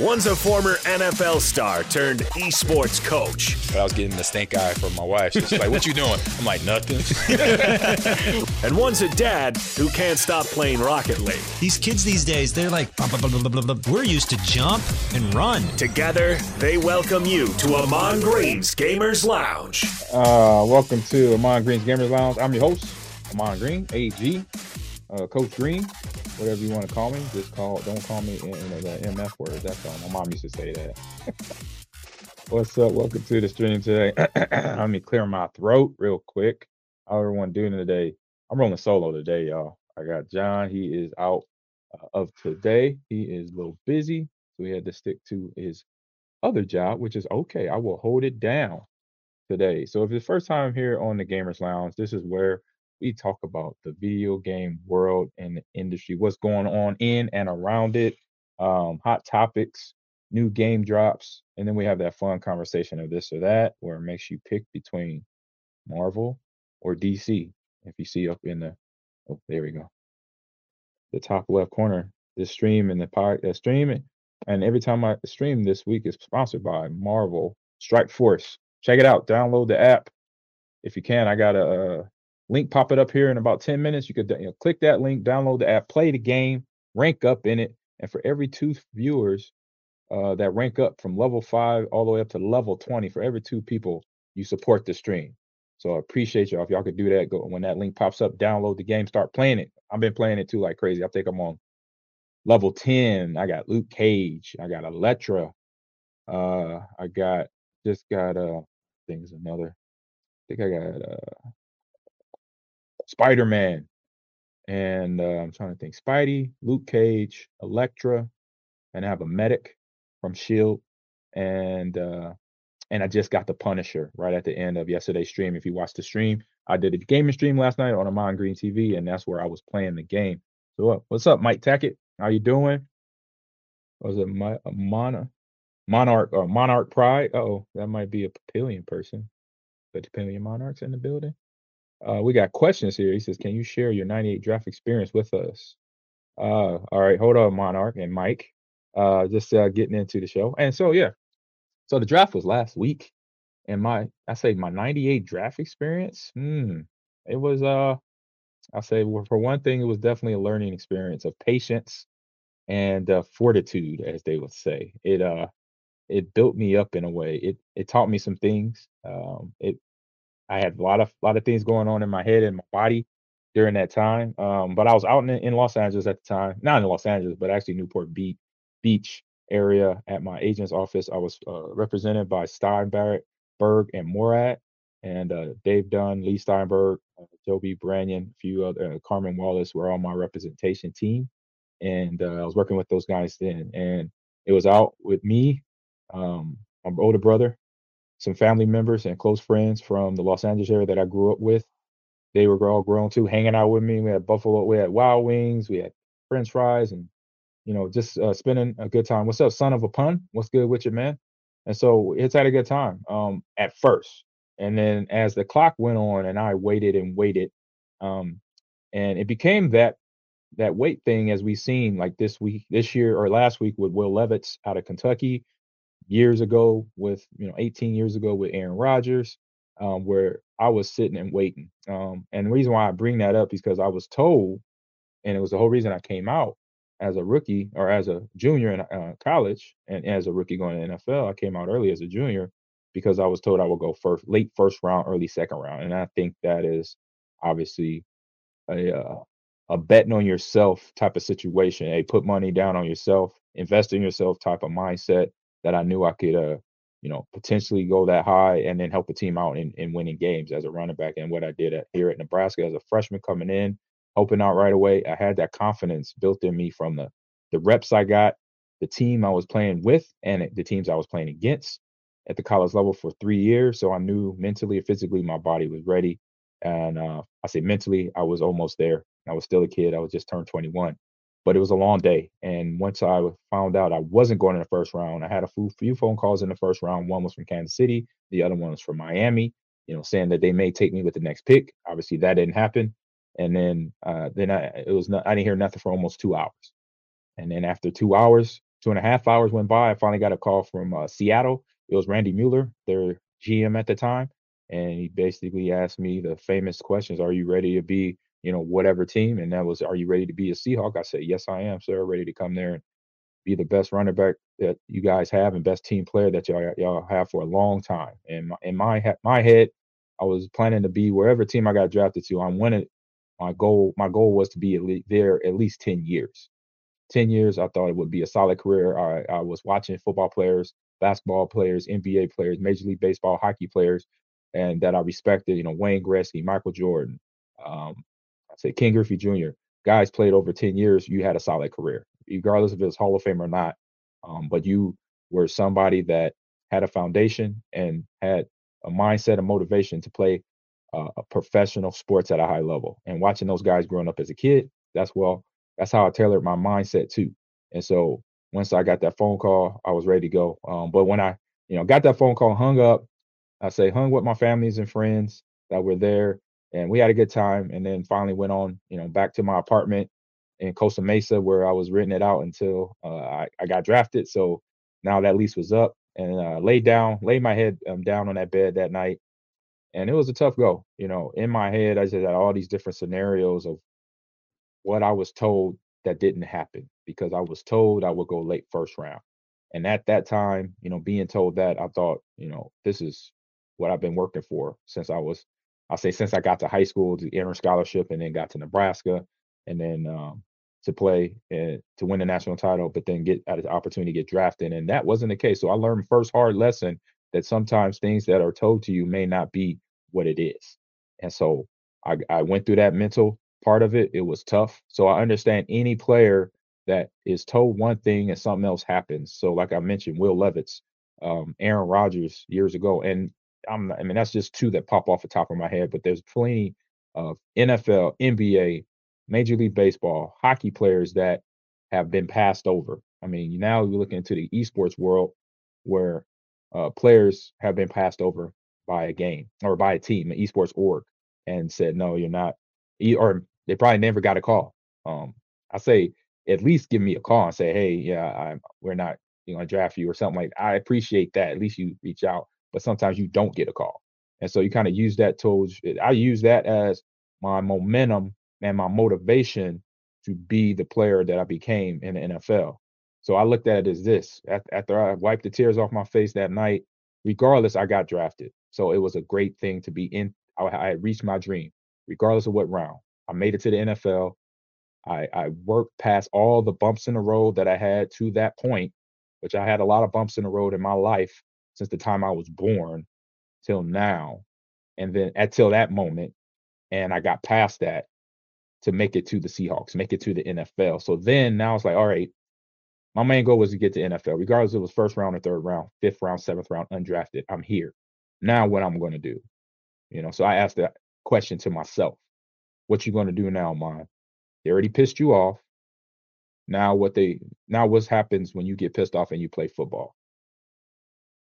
One's a former NFL star turned esports coach. But I was getting the stink eye from my wife. She's like, "What you doing?" I'm like, "Nothing." and one's a dad who can't stop playing Rocket League. These kids these days, they're like, blah, blah, blah, we're used to jump and run. Together, they welcome you to Ahman Green's Gamers Lounge. Uh, welcome to Ahman Green's Gamers Lounge. I'm your host, Ahman Green, AG, uh, Coach Green whatever you want to call me. Just call. Don't call me in, the MF word. That's all. My mom used to say that. What's up? Welcome to the stream today. Let me clear my throat real quick. How everyone doing today? I'm rolling solo today, y'all. I got John. He is out uh, of today. He is a little busy, so he had to stick to his other job, which is okay. I will hold it down today. So if it's the first time here on the Gamers Lounge, this is where we talk about the video game world and the industry, what's going on in and around it, um, hot topics, new game drops, and then we have that fun conversation of this or that, where it makes you pick between Marvel or DC. If you see up in the, oh, there we go, the top left corner, the stream and the pod, uh, stream, and every time I stream this week is sponsored by Marvel Strike Force. Check it out. Download the app if you can. I got a, uh, link pop it up here in about 10 minutes. You could you know, click that link, download the app, play the game, rank up in it. And for every two viewers uh, that rank up from level five all the way up to level 20, for every two people, you support the stream. So I appreciate y'all. If y'all could do that, go when that link pops up, download the game, start playing it. I've been playing it too like crazy. I think I'm on level 10. I got Luke Cage. I got Elektra. Uh, I got just got uh things another. I think I got uh Spider Man, and uh, I'm trying to think Spidey, Luke Cage, Elektra, and I have a medic from Shield, and uh, and I just got the Punisher right at the end of yesterday's stream. If you watched the stream, I did a gaming stream last night on Ahman Green TV, and that's where I was playing the game. So uh, what's up, Mike Tackett? How you doing? Was it my uh, Mona? Monarch or Monarch Pride? oh, that might be a Papillion person. The Papillion Monarchs in the building. Uh, we got questions here. He says, "Can you share your '98 draft experience with us?" Uh, all right, hold on, Monarch and Mike. Uh, just uh, getting into the show, and so yeah, so the draft was last week, and my I say my '98 draft experience. Hmm, it was uh, I say well, for one thing, it was definitely a learning experience of patience and uh, fortitude, as they would say. It uh, it built me up in a way. It it taught me some things. Um, it I had a lot of lot of things going on in my head and my body during that time. Um, but I was out in, in Los Angeles at the time, not in Los Angeles, but actually Newport Beach Beach area at my agent's office. I was uh, represented by Steinberg Berg and Moorad, and uh, Dave Dunn, Leigh Steinberg, uh, Joby Branion, a few other, uh, Carmen Wallace were on my representation team. And uh, I was working with those guys then. And it was out with me, um, my older brother, some family members and close friends from the Los Angeles area that I grew up with. They were all grown too, hanging out with me. We had Buffalo, we had Wild Wings, we had French fries, and you know, just uh, spending a good time. What's up, son of a pun? What's good with you, man? And so it's had a good time um, at first, and then as the clock went on, and I waited and waited, um, and it became that that weight thing as we've seen like this week, this year or last week with Will Levis out of Kentucky, years ago with you know 18 years ago with Aaron Rodgers, um, where I was sitting and waiting. Um, and the reason why I bring that up is because I was told, and it was the whole reason I came out as a rookie or as a junior in uh, college, and as a rookie going to NFL. I came out early as a junior because I was told I would go first, late first round, early second round, and I think that is obviously a uh, a betting on yourself type of situation. A put money down on yourself, invest in yourself type of mindset that I knew I could, uh, you know, potentially go that high and then help the team out in, in winning games as a running back. And what I did at, here at Nebraska as a freshman coming in, helping out right away, I had that confidence built in me from the the reps I got, the team I was playing with, and the teams I was playing against at the college level for three years. So I knew mentally and physically my body was ready. And uh, I say mentally, I was almost there. I was still a kid. I was just turned 21 but it was a long day. And once I found out I wasn't going in the first round, I had a few phone calls in the first round. One was from Kansas City, the other one was from Miami, you know, saying that they may take me with the next pick. Obviously, that didn't happen. And then, uh, then I it was not, I didn't hear nothing for almost two hours. And then after two hours, two and a half hours went by. I finally got a call from uh, Seattle. It was Randy Mueller, their GM at the time, and he basically asked me the famous questions: Are you ready to be, you know, whatever team? And that was, Are you ready to be a Seahawk? I said, Yes, I am, sir. Ready to come there and be the best running back that you guys have and best team player that y'all y'all have for a long time. And my, in my my head, I was planning to be wherever team I got drafted to. I'm winning. My goal my goal was to be at there at least ten years. Ten years, I thought it would be a solid career. I, I was watching football players, basketball players, NBA players, Major League Baseball, hockey players, and that I respected. You know, Wayne Gretzky, Michael Jordan, um, I say Ken Griffey Jr. Guys played over ten years. You had a solid career regardless if it's Hall of Fame or not. Um, but you were somebody that had a foundation and had a mindset and motivation to play uh, a professional sports at a high level. And watching those guys growing up as a kid, that's well, that's how I tailored my mindset too. And so once I got that phone call, I was ready to go. Um, but when I, you know, got that phone call, hung up, I say hung with my families and friends that were there, and we had a good time. And then finally went on, you know, back to my apartment in Costa Mesa where I was renting it out until uh, I, I got drafted. So now that lease was up and uh, laid down, laid my head um, down on that bed that night. And it was a tough go. You know, in my head, I just had all these different scenarios of what I was told that didn't happen because I was told I would go late first round. And at that time, you know, being told that, I thought, you know, this is what I've been working for since I was, I'll say, since I got to high school to enter scholarship and then got to Nebraska. And then um, to play and to win the national title, but then get an opportunity to get drafted. And that wasn't the case. So I learned first hard lesson that sometimes things that are told to you may not be what it is. And so I, I went through that mental part of it. It was tough. So I understand any player that is told one thing and something else happens. So like I mentioned, Will Levis, um, Aaron Rodgers years ago, and I'm I mean that's just two that pop off the top of my head, but there's plenty of NFL, NBA, Major League Baseball, hockey players that have been passed over. I mean, now you look into the esports world where uh, players have been passed over by a game or by a team, an esports org, and said, no, you're not, or they probably never got a call. Um, I say, at least give me a call and say, hey, yeah, I'm, we're not going to draft you or something like that. I appreciate that. At least you reach out, but sometimes you don't get a call. And so you kind of use that towards, I use that as my momentum and my motivation to be the player that I became in the NFL. So I looked at it as this after I wiped the tears off my face that night, regardless, I got drafted. So it was a great thing to be in. I, had reached my dream, regardless of what round. I made it to the NFL. I, I worked past all the bumps in the road that I had to that point, which I had a lot of bumps in the road in my life since the time I was born till now. And then until that moment. And I got past that to make it to the Seahawks, make it to the NFL. So then now it's like, all right, my main goal was to get to NFL, regardless if it was first round or third round, fifth round, seventh round, undrafted. I'm here. Now what I'm going to do? You know, so I asked that question to myself. What you going to do now, man? They already pissed you off. Now what they now what happens when you get pissed off and you play football?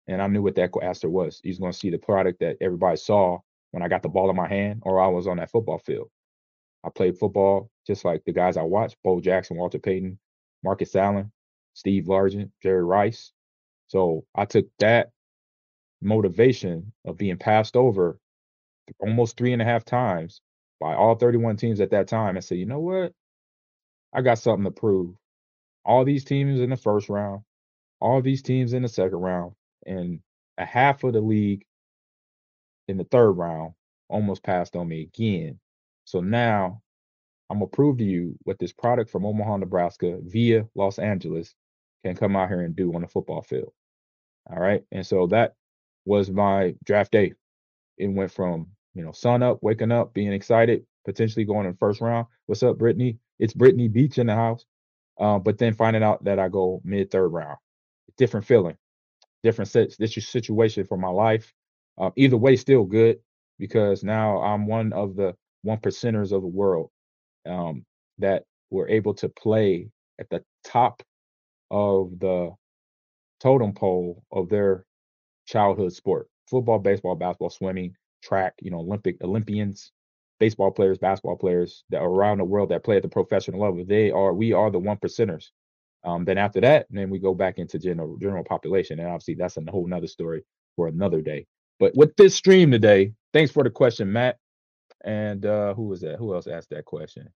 And I knew what that answer was. He's going to see the product that everybody saw when I got the ball in my hand or I was on that football field. I played football just like the guys I watched, Bo Jackson, Walter Payton, Marcus Allen, Steve Largent, Jerry Rice. So I took that motivation of being passed over almost three and a half times by all 31 teams at that time and said, you know what? I got something to prove. All these teams in the first round, all these teams in the second round, and a half of the league in the third round almost passed on me again. So now I'm gonna prove to you what this product from Omaha, Nebraska via Los Angeles can come out here and do on the football field. All right. And so that was my draft day. It went from, you know, sun up, waking up, being excited, potentially going in the first round. What's up, Brittany? It's Brittany Beach in the house. Uh, but then finding out that I go mid third round. Different feeling, different sets. Situation for my life. Uh, either way, still good because now I'm one of the one percenters of the world um, that were able to play at the top of the totem pole of their childhood sport football baseball basketball swimming track you know olympic olympians baseball players basketball players that around the world that play at the professional level they are we are the one percenters Um, then after that, then we go back into general general population, and obviously that's a whole nother story for another day. But with this stream today, thanks for the question, Matt. And uh, who was that? Who else asked that question?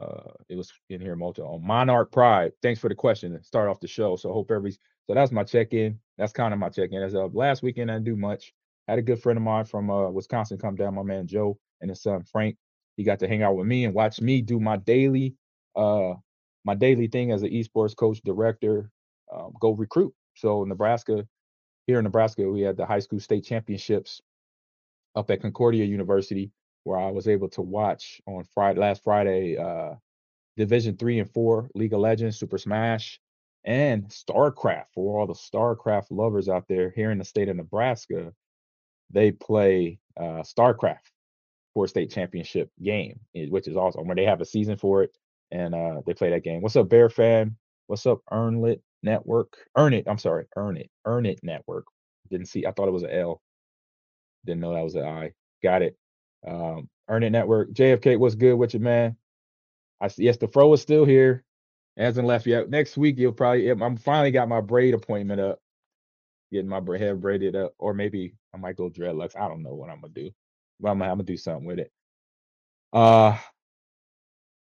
Uh, it was in here multi on Monarch Pride. Thanks for the question. Start off the show. So hope every so that's my check in. That's kind of my check in. As of last weekend, I didn't do much. I Had a good friend of mine from uh, Wisconsin come down. My man Joe and his son Frank. He got to hang out with me and watch me do my daily uh my daily thing as an esports coach director. Um, go recruit. So Nebraska, here in Nebraska, we had the high school state championships up at Concordia University where I was able to watch on Friday last Friday uh Division three and four League of Legends, Super Smash, and StarCraft for all the StarCraft lovers out there here in the state of Nebraska. They play uh StarCraft for a state championship game, eh, which is awesome. Where they have a season for it and uh they play that game. What's up, Bear fan? What's up, Earnlit Network? Earn it. I'm sorry, Earn it. Earn it Network. Didn't see. I thought it was an L. Didn't know that was an I. Got it. Um, Earn It Network. JFK, what's good with you, man? I see. Yes, the fro is still here. Hasn't left yet. Next week, you'll probably. I'm finally got my braid appointment up. Getting my hair braided up, or maybe I might go dreadlocks. I don't know what I'm gonna do, but I'm, I'm gonna do something with it. Uh,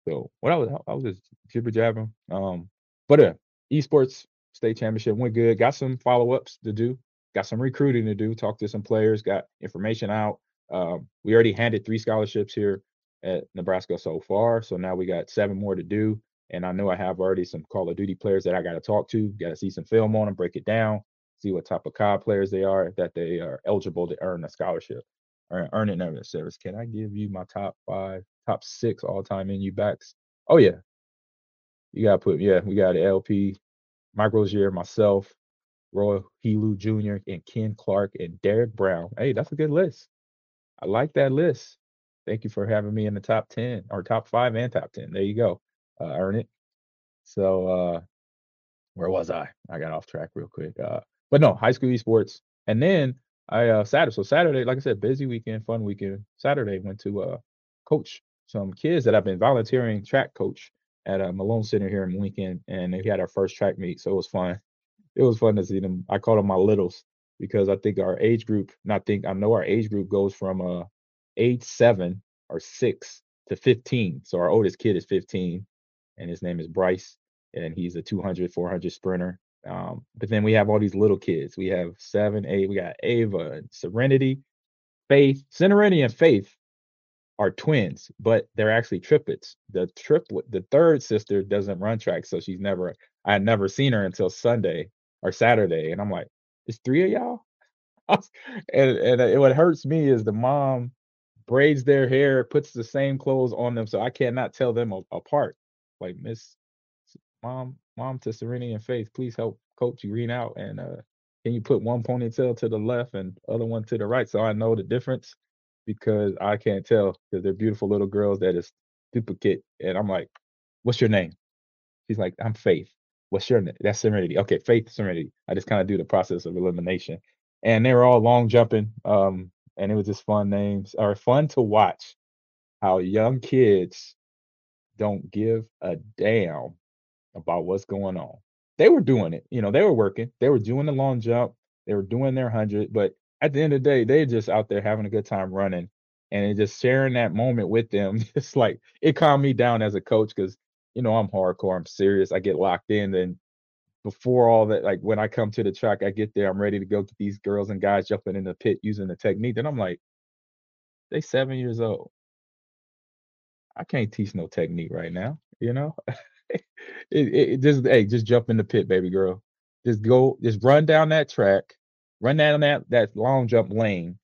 so what I was, I was just jibber jabbing. Um, but uh, esports state championship went good. Got some follow ups to do. Got some recruiting to do. Talked to some players. Got information out. Um, we already handed three scholarships here at Nebraska so far. So now we got seven more to do. And I know I have already some Call of Duty players that I got to talk to, got to see some film on them, break it down, see what type of COD players they are, that they are eligible to earn a scholarship or earn an service. Can I give you my top five, top six all time in NU backs? Oh, yeah. You got to put, yeah, we got LP, Mike Rozier, myself, Roy Helu Jr., and Ken Clark, and Derek Brown. Hey, that's a good list. I like that list. Thank you for having me in the top 10 or top five and top 10. There you go. Uh, earn it. So, uh, where was I? I got off track real quick. Uh, but no, high school esports. And then I, uh, Saturday, so Saturday, like I said, busy weekend, fun weekend. Saturday went to, uh, coach some kids that I've been volunteering track coach at a Malone Center here in Lincoln. And they had our first track meet. So it was fun. It was fun to see them. I call them my littles because I think our age group, not think I know our age group goes from uh age seven or six to 15. So our oldest kid is 15 and his name is Bryce and he's a 200, 400 sprinter. Um, but then we have all these little kids. We have seven, eight, we got Ava Serenity, Faith, Serenity and Faith are twins, but they're actually triplets. The triplet, the third sister doesn't run track, so she's never. I had never seen her until Sunday or Saturday, and I'm like, "It's three of y'all." and and it, what hurts me is the mom braids their hair, puts the same clothes on them, so I cannot tell them apart. Like Miss Mom, Mom to Serenity and Faith, please help Coach Green out, and uh, can you put one ponytail to the left and other one to the right so I know the difference? Because I can't tell because they're beautiful little girls that is duplicate, and I'm like, "What's your name?" She's like, "I'm Faith." What's your name? That's Serenity. Okay, Faith Serenity. I just kind of do the process of elimination, and they were all long jumping. Um, and it was just fun names or fun to watch how young kids don't give a damn about what's going on. They were doing it, you know, they were working, they were doing the long jump, they were doing their hundred, but at the end of the day, they're just out there having a good time running and just sharing that moment with them. It's like it calmed me down as a coach because you know I'm hardcore, I'm serious, I get locked in. And before all that, like when I come to the track, I get there, I'm ready to go get these girls and guys jumping in the pit using the technique. Then I'm like, they seven years old. I can't teach no technique right now, you know. it, it, it just hey, just jump in the pit, baby girl. Just go, just run down that track, run down that that long jump lane,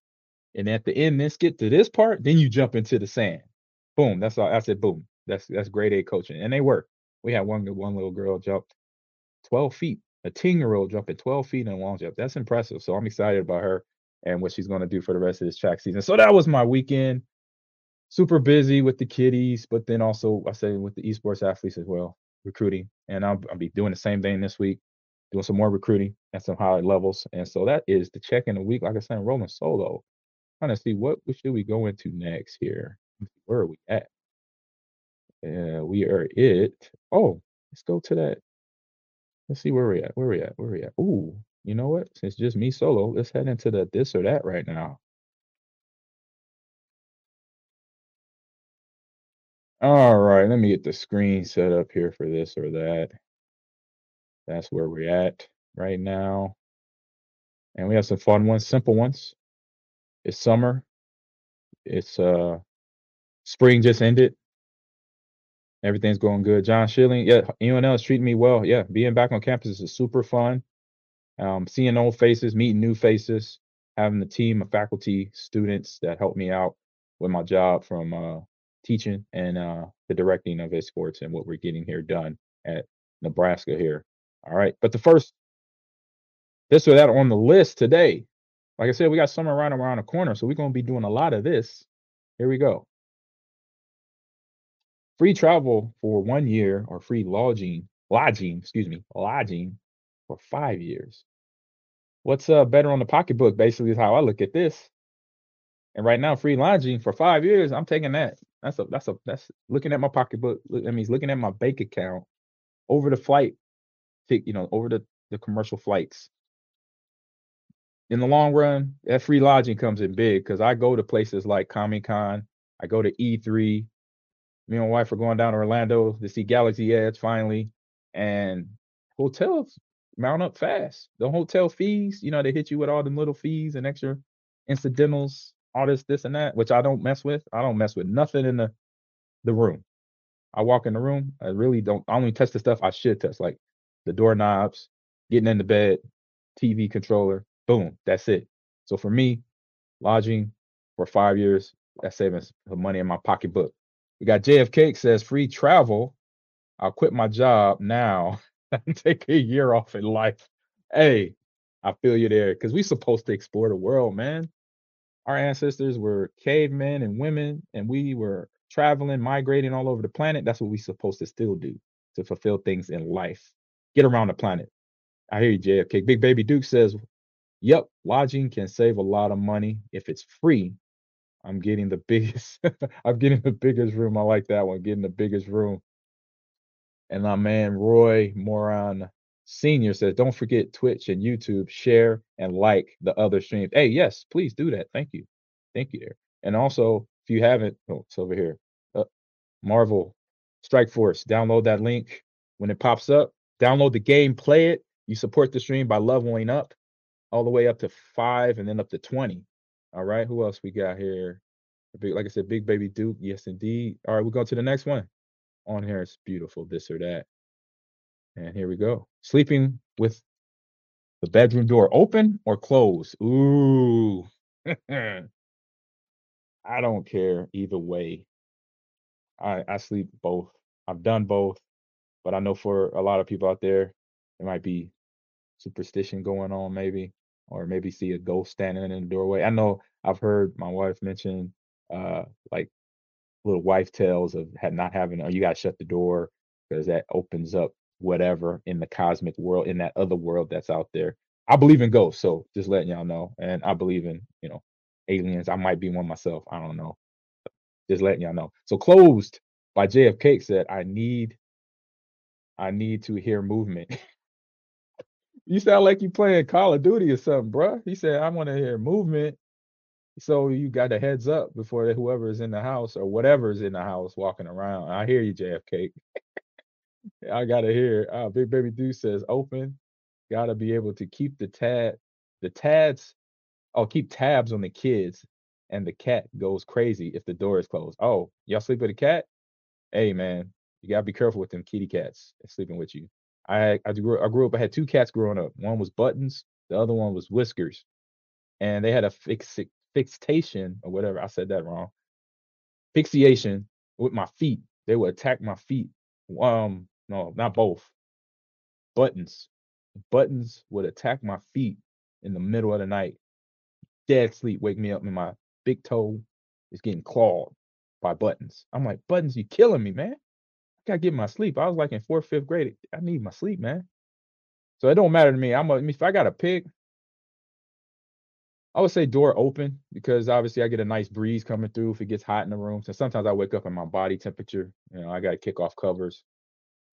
and at the end, then skip to this part, then you jump into the sand. Boom. That's all. I said, boom. That's that's grade A coaching, and they work. We had one one little girl jump 12 feet, a 10 year old jumping 12 feet in a long jump. That's impressive. So I'm excited about her and what she's going to do for the rest of this track season. So that was my weekend. Super busy with the kiddies, but then also I say with the esports athletes as well, recruiting. And I'll, I'll be doing the same thing this week, doing some more recruiting at some higher levels. And so that is the check in the week. Like I said, rolling solo. Trying to see what should we go into next here. Where are we at? Uh, we are it. Oh, let's go to that Let's see where we at. Where we at? Where we at? Ooh, you know what? Since just me solo, let's head into the this or that right now. All right, let me get the screen set up here for this or that. That's where we're at right now. And we have some fun ones, simple ones. It's summer. It's uh spring just ended. Everything's going good. John Schilling, yeah, UNL is treating me well. Yeah, being back on campus is super fun. Um, seeing old faces, meeting new faces, having the team of faculty, students that help me out with my job from uh, teaching and uh, the directing of his sports and what we're getting here done at Nebraska here. All right, but the first this or that on the list today. Like I said, we got summer right around the corner, so we're gonna be doing a lot of this. Here we go. Free travel for one year or free lodging, lodging, excuse me, lodging for five years. What's uh better on the pocketbook? Basically, is how I look at this. And right now, free lodging for five years, I'm taking that. That's a that's a that's looking at my pocketbook. That means looking at my bank account over the flight, you know, over the the commercial flights. In the long run, that free lodging comes in big because I go to places like Comic Con, I go to E3. Me and my wife are going down to Orlando to see Galaxy Edge finally, and hotels mount up fast. The hotel fees, you know, they hit you with all the little fees and extra incidentals all this, this, and that, which I don't mess with. I don't mess with nothing in the the room. I walk in the room, I really don't. I only touch the stuff I should touch, like the doorknobs, getting in the bed, TV controller. Boom, that's it. So for me, lodging for five years, that's saving money in my pocketbook. We got JFK says free travel. I'll quit my job now and take a year off in life. Hey, I feel you there because we supposed to explore the world, man our ancestors were cavemen and women, and we were traveling, migrating all over the planet. That's what we're supposed to still do to fulfill things in life. Get around the planet. I hear you, JFK. Big Baby Duke says, Yep, lodging can save a lot of money if it's free. I'm getting the biggest, I'm getting the biggest room. I like that one, getting the biggest room. And my man Roy Moran Senior says, don't forget Twitch and YouTube, share and like the other streams. Hey, yes, please do that. Thank you. Thank you there. And also, if you haven't, oh, it's over here. Uh, Marvel Strike Force, download that link when it pops up. Download the game, play it. You support the stream by leveling up all the way up to five and then up to 20. All right. Who else we got here? Like I said, Big Baby Duke. Yes, indeed. All right, we'll go to the next one. On here, it's beautiful, this or that. And here we go. Sleeping with the bedroom door open or closed? Ooh. I don't care either way. I I sleep both. I've done both, but I know for a lot of people out there, there might be superstition going on, maybe, or maybe see a ghost standing in the doorway. I know I've heard my wife mention uh like little wife tales of not having, oh, you gotta shut the door because that opens up whatever in the cosmic world, in that other world that's out there. I believe in ghosts, so just letting y'all know. And I believe in, you know, aliens. I might be one myself. I don't know. Just letting y'all know. So closed by JFK said, I need, I need to hear movement. you sound like you playing Call of Duty or something, bro. He said, I want to hear movement. So you got a heads up before whoever is in the house or whatever is in the house walking around. I hear you, JFK. I gotta hear. Uh, Big Baby Dude says open. Gotta be able to keep the tab, the tabs. Oh, keep tabs on the kids, and the cat goes crazy if the door is closed. Oh, y'all sleep with a cat? Hey man, you gotta be careful with them kitty cats sleeping with you. I I grew I grew up. I had two cats growing up. One was Buttons. The other one was Whiskers, and they had a fix fixation or whatever. I said that wrong. Fixation with my feet. They would attack my feet. Um, no, not both. Buttons. Buttons would attack my feet in the middle of the night. Dead sleep, wake me up, and my big toe is getting clawed by buttons. I'm like, buttons, you killing me, man. I gotta get my sleep. I was like in fourth, fifth grade. I need my sleep, man. So it don't matter to me. I'm a, if I got a pick, I would say door open because obviously I get a nice breeze coming through if it gets hot in the room. So sometimes I wake up in my body temperature. You know, I got to kick off covers.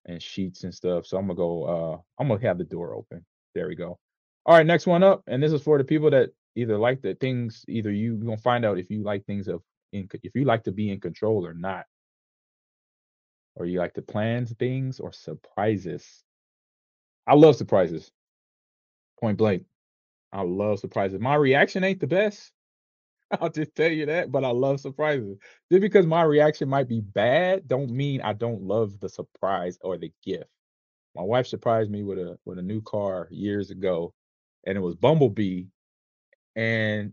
and sheets and stuff. So I'm gonna go. Uh, I'm gonna have the door open. There we go. All right, next one up, and this is for the people that either like the things. Either you gonna find out if you like things of in if you like to be in control or not, or you like to plan things or surprises. I love surprises. Point blank. I love surprises. My reaction ain't the best. I'll just tell you that, but I love surprises. Just because my reaction might be bad, don't mean I don't love the surprise or the gift. My wife surprised me with a with a new car years ago, and it was Bumblebee, and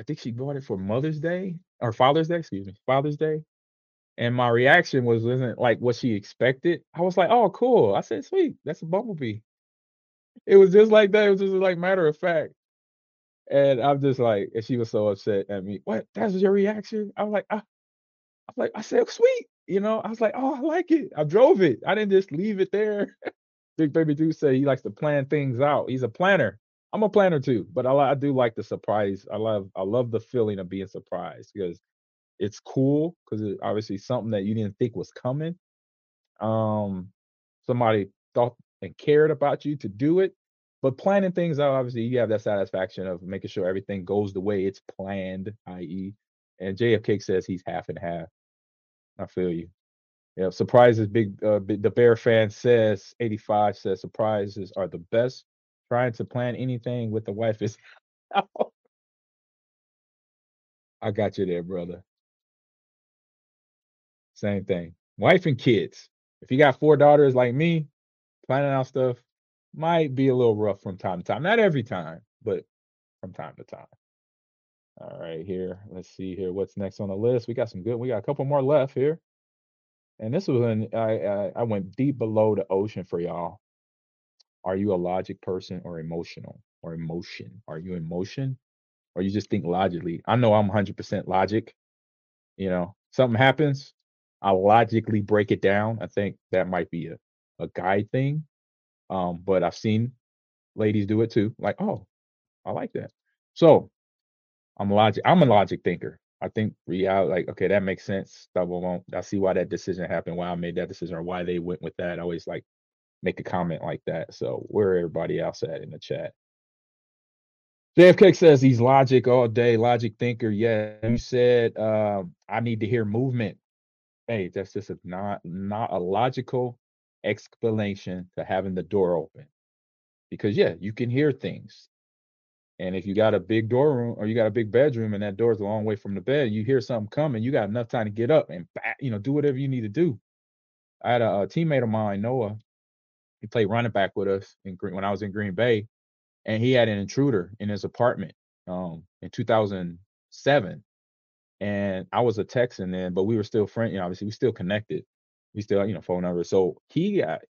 I think she bought it for Mother's Day or Father's Day, excuse me, Father's Day. And my reaction was wasn't like what she expected. I was like, "Oh, cool." I said, "Sweet, that's a Bumblebee." It was just like that. It was just like matter of fact. And I'm just like, and she was so upset at me. What? That's your reaction? I was like, ah. I was like, I said, sweet. You know, I was like, oh, I like it. I drove it. I didn't just leave it there. Big Baby do say he likes to plan things out. He's a planner. I'm a planner too, but I, I do like the surprise. I love I love the feeling of being surprised because it's cool because it's obviously something that you didn't think was coming. Um, somebody thought and cared about you to do it. But planning things out, obviously, you have that satisfaction of making sure everything goes the way it's planned, i.e. And JFK says he's half and half. I feel you. Yeah, surprises. Big. Uh, big- the Bear fan says 85 says surprises are the best. Trying to plan anything with the wife is. I got you there, brother. Same thing. Wife and kids. If you got four daughters like me, planning out stuff might be a little rough from time to time. Not every time, but from time to time. All right, here. Let's see here. What's next on the list? We got some good. We got a couple more left here. And this was when I I, I went deep below the ocean for y'all. Are you a logic person or emotional or emotion? Are you emotion or you just think logically? I know I'm 100% logic. You know, something happens, I logically break it down. I think that might be a a guy thing. Um, but I've seen ladies do it too. Like, oh, I like that. So I'm logic. I'm a logic thinker. I think reality, like, okay, that makes sense. Double won't. I see why that decision happened, why I made that decision, or why they went with that. I always like make a comment like that. So where everybody else at in the chat? JFK says he's logic all day, logic thinker. Yeah, you said um, I need to hear movement. Hey, that's just a not not a logical explanation to having the door open. Because yeah, you can hear things. And if you got a big door room or you got a big bedroom and that door's a long way from the bed, you hear something coming, you got enough time to get up and you know, do whatever you need to do. I had a, a teammate of mine, Noah. He played running back with us in Green, when I was in Green Bay, and he had an intruder in his apartment um, in 2007. And I was a Texan then, but we were still friends. You know, obviously, we still connected. We still, you know, phone numbers. So he got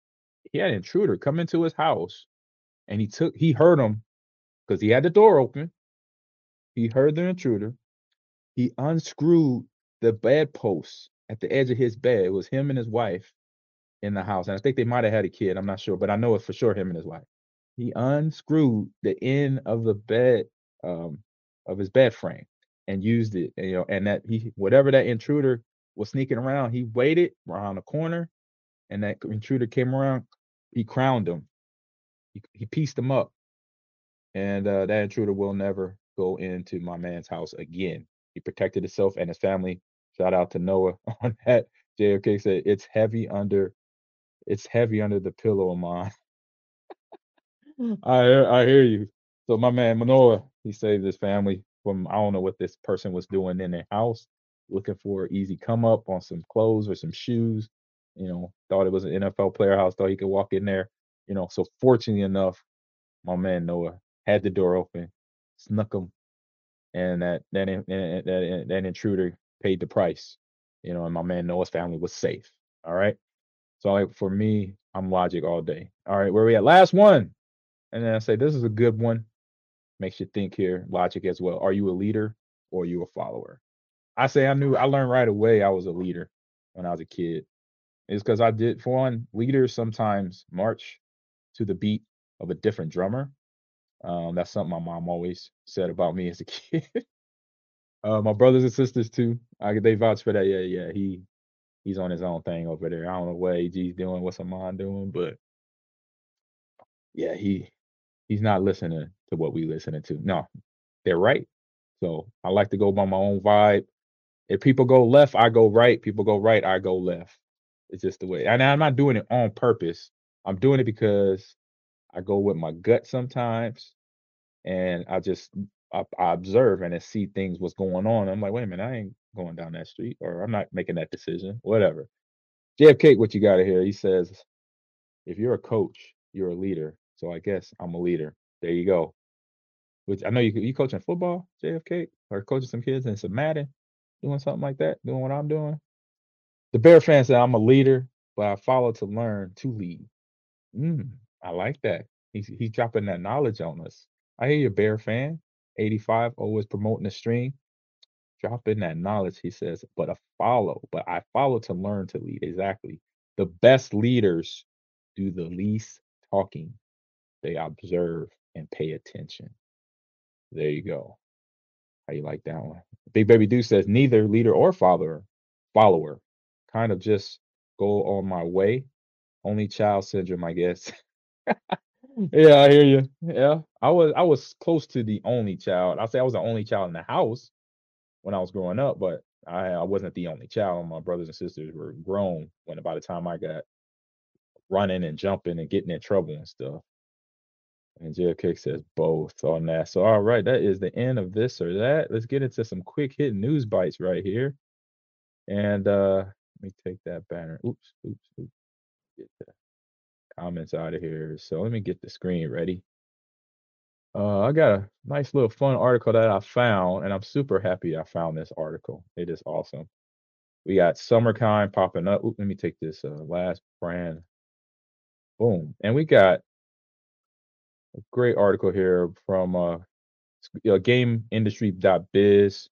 he had an intruder come into his house, and he took he heard him because he had the door open. He heard the intruder. He unscrewed the bedpost at the edge of his bed. It was him and his wife in the house. And I think they might have had a kid. I'm not sure, but I know it's for sure him and his wife. He unscrewed the end of the bed um, of his bed frame and used it. And, you know, and that he whatever that intruder was sneaking around, he waited around the corner, and that intruder came around. He crowned him. He, he pieced him up, and uh, that intruder will never go into my man's house again. He protected himself and his family. Shout out to Noah on that. JFK said it's heavy under, it's heavy under the pillow of mine. I hear- I hear you. So my man Manoa, he saved his family from I don't know what this person was doing in their house, looking for easy come up on some clothes or some shoes. You know, thought it was an NFL player house, thought he could walk in there. You know, so fortunately enough, my man Noah had the door open, snuck him, and that that that that, that intruder paid the price. You know, and my man Noah's family was safe. All right. So like for me, I'm logic all day. All right, where we at? Last one. And then I say this is a good one. Makes you think here, logic as well. Are you a leader or are you a follower? I say I knew I learned right away I was a leader when I was a kid. It's because I did for one, leaders sometimes march to the beat of a different drummer. Um, that's something my mom always said about me as a kid. uh, my brothers and sisters too. I they vouch for that. Yeah, yeah. He he's on his own thing over there. I don't know what AG's doing, what's Ahman doing, but yeah, he he's not listening to what we listening to. No, they're right. So I like to go by my own vibe. If people go left, I go right. People go right, I go left. It's just the way. And I'm not doing it on purpose. I'm doing it because I go with my gut sometimes, and I just I, I observe and I see things what's going on. I'm like, wait a minute, I ain't going down that street, or I'm not making that decision. Whatever. JFK, what you got to hear? He says, if you're a coach, you're a leader. So I guess I'm a leader. There you go. Which I know you you coaching football, JFK, or coaching some kids in some Madden, doing something like that, doing what I'm doing. The Bear fan said I'm a leader, but I follow to learn to lead. Mm, I like that. He's he's dropping that knowledge on us. I hear you, Bear fan. 85 always promoting the stream. Dropping that knowledge, he says, but a follow, but I follow to learn to lead. Exactly. The best leaders do the least talking. They observe and pay attention. There you go. How you like that one? Big Baby Dude says neither leader or follower, follower. Kind of just go on my way. Only child syndrome, I guess. yeah, I hear you. Yeah. I was I was close to the only child. I'll say I was the only child in the house when I was growing up, but I, I wasn't the only child. My brothers and sisters were grown when by the time I got running and jumping and getting in trouble and stuff. And JFK says both on that. So, all right, that is the end of this or that. Let's get into some quick hit news bites right here. And uh let me take that banner. Oops, oops, oops. Get the comments out of here. So let me get the screen ready. Uh, I got a nice little fun article that I found, and I'm super happy I found this article. It is awesome. We got Summerkind popping up. Ooh, let me take this uh, last brand. Boom. And we got a great article here from uh, GameIndustry.biz